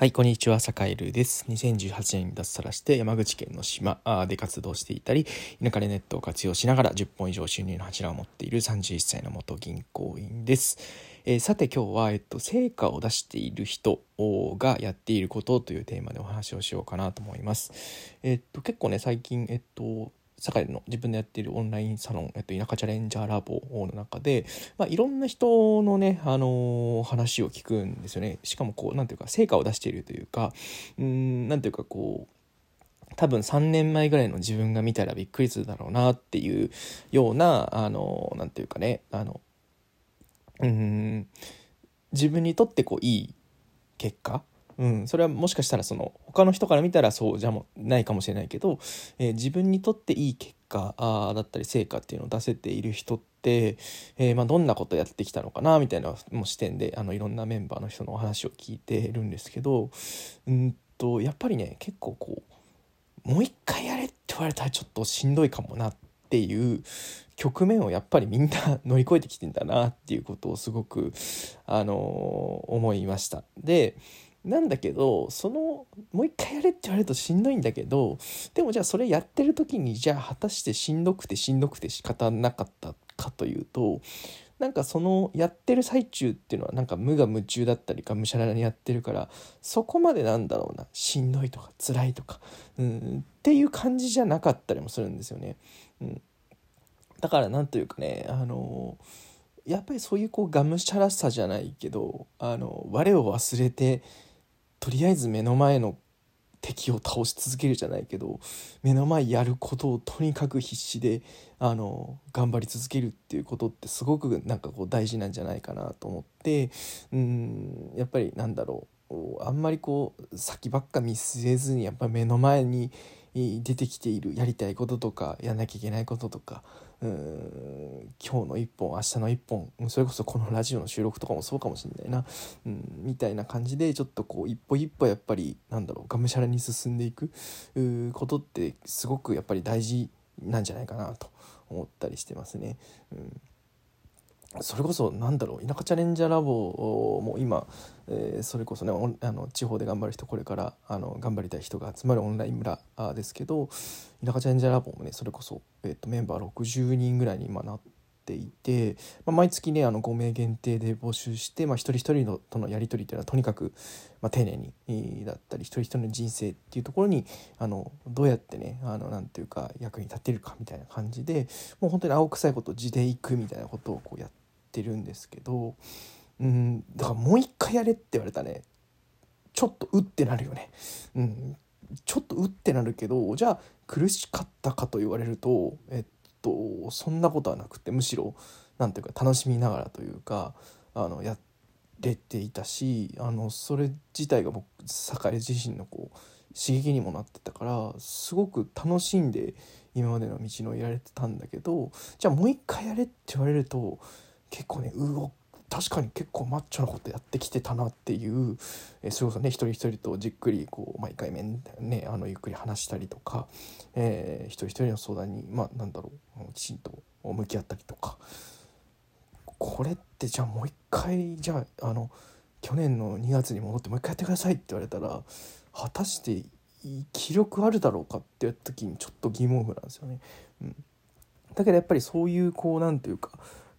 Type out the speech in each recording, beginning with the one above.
はい、こんにちは、坂井ルです。2018年に脱サラして山口県の島で活動していたり、田舎でネットを活用しながら10本以上収入の柱を持っている31歳の元銀行員です。えー、さて今日は、えっと、成果を出している人がやっていることというテーマでお話をしようかなと思います。えっと、結構ね、最近、えっと、堺の自分でやっているオンラインサロン、えっと、田舎チャレンジャーラボの中で、まあ、いろんな人のね、あのー、話を聞くんですよね。しかもこう、なんていうか、成果を出しているというか、うん、なんていうかこう、多分3年前ぐらいの自分が見たらびっくりするだろうなっていうような、あのー、なんていうかね、あの、うん、自分にとってこう、いい結果うん、それはもしかしたらその他の人から見たらそうじゃもないかもしれないけど、えー、自分にとっていい結果あだったり成果っていうのを出せている人って、えー、まあ、どんなことやってきたのかなみたいなも視点であのいろんなメンバーの人のお話を聞いてるんですけどうんとやっぱりね結構こうもう一回やれって言われたらちょっとしんどいかもなっていう局面をやっぱりみんな乗り越えてきてんだなっていうことをすごく、あのー、思いました。でなんだけどそのもう一回やれって言われるとしんどいんだけどでもじゃあそれやってる時にじゃあ果たしてしんどくてしんどくて仕方なかったかというとなんかそのやってる最中っていうのはなんか無我夢中だったりかむしゃらにやってるからそこまでなんだろうなしんどいとか辛いとか、うん、っていう感じじゃなかったりもするんですよね。うん、だからなんというかねあのやっぱりそういうこうがむしゃらさじゃないけどあの我を忘れてとりあえず目の前の敵を倒し続けるじゃないけど目の前やることをとにかく必死であの頑張り続けるっていうことってすごくなんかこう大事なんじゃないかなと思ってうんやっぱりなんだろう。あんまりこう先ばっか見据えずにやっぱり目の前に出てきているやりたいこととかやんなきゃいけないこととかうん今日の一本明日の一本それこそこのラジオの収録とかもそうかもしれないな、うん、みたいな感じでちょっとこう一歩一歩やっぱりなんだろうがむしゃらに進んでいくことってすごくやっぱり大事なんじゃないかなと思ったりしてますね。うんそれこそなんだろう田舎チャレンジャーラボも今、えー、それこそねあの地方で頑張る人これからあの頑張りたい人が集まるオンライン村ですけど田舎チャレンジャーラボもねそれこそ、えーと、メンバー60人ぐらいに今なってていて、まあ、毎月ねあの5名限定で募集して、まあ、一人一人のとのやり取りっていうのはとにかく、まあ、丁寧にだったり一人一人の人生っていうところにあのどうやってねあのなんていうか役に立てるかみたいな感じでもう本当に青臭いこと地でいくみたいなことをこうやってるんですけどうんだからもう一回やれって言われたねちょっとうってなるよね。うん、ちょっとうってなるけどじゃあ苦しかったかと言われるとえっとそんなことはなくてむしろ何ていうか楽しみながらというかあのやれていたしあのそれ自体が僕栄自身のこう刺激にもなってたからすごく楽しんで今までの道のいられてたんだけどじゃあもう一回やれって言われると結構ね動確かに結構マッチョなことやってきてたなっていう、えー、それこそね。一人一人とじっくりこう毎回面ねあのゆっくり話したりとか、えー、一人一人の相談にまあなんだろうきちんと向き合ったりとか。これってじゃあもう一回じゃああの去年の2月に戻ってもう一回やってくださいって言われたら果たして気力あるだろうかって言った時にちょっと疑問符なんですよね。うん、だけどやっぱりそういうこうなんていうか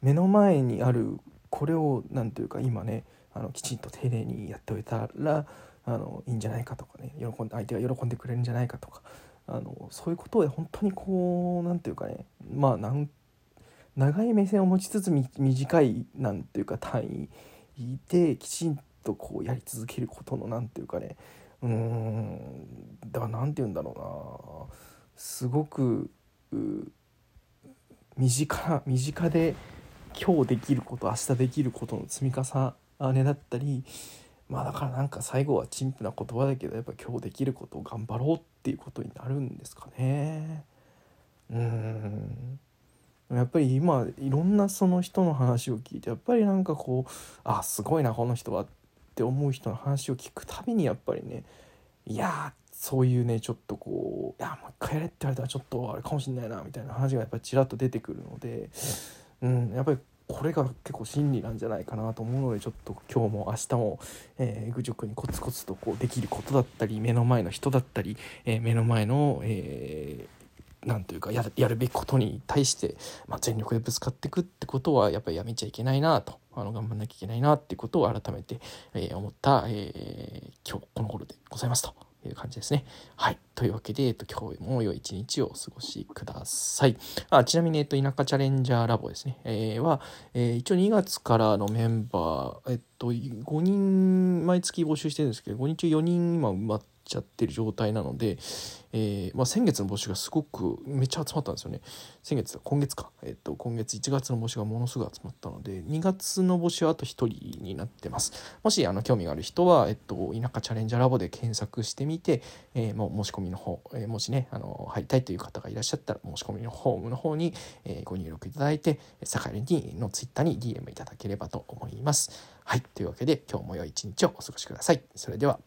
目の前にあるこれを何ていうか今ねあのきちんと丁寧にやっておいたらあのいいんじゃないかとかね喜んで相手が喜んでくれるんじゃないかとかあのそういうことで本当にこう何ていうかねまあなん長い目線を持ちつつ短いなんていうか単位できちんとこうやり続けることの何ていうかねうんだから何て言うんだろうな。すごく身近身近で今日できること明日できることの積み重ねだったりまあだからなんか最後は陳腐な言葉だけどやっぱ今日できることを頑張ろうっていうことになるんですかね。うんやっぱり今いろんなその人の話を聞いてやっぱりなんかこうあすごいなこの人はって思う人の話を聞くたびにやっぱりねいやそういうねちょっとこういやもう一回やれって言われたらちょっとあれかもしんないなみたいな話がやっぱりちらっと出てくるので。うん、うんやっぱりこれが結構真理なんじゃないかなと思うのでちょっと今日も明日も、えー、愚直にコツコツとこうできることだったり目の前の人だったり、えー、目の前の、えーなんというかやるやるべきことに対して、まあ、全力でぶつかっていくってことはやっぱりやめちゃいけないなとあの頑張んなきゃいけないなっていうことを改めて、えー、思った、えー、今日この頃でございますと。いう感じですね。はい。というわけで、えっと、今日も良い一日をお過ごしください。あちなみに、えっと、田舎チャレンジャーラボですね。えー、は、えー、一応2月からのメンバー、えっと、5人毎月募集してるんですけど、5人中4人今埋まってちゃってる状態なので、えー、まあ、先月の募集がすごくめっちゃ集まったんですよね。先月今月か、えっ、と今月1月の募集がものすごい集まったので2月の募集はあと1人になってます。もしあの興味がある人は、えっと、田舎チャレンジャーラボで検索してみて、えー、もう申し込みの方、えー、もしねあの入りたいという方がいらっしゃったら申し込みのホームの方に、えご入力いただいて坂井にのツイッターに DM いただければと思います。はい。というわけで今日も良い一日をお過ごしください。それでは。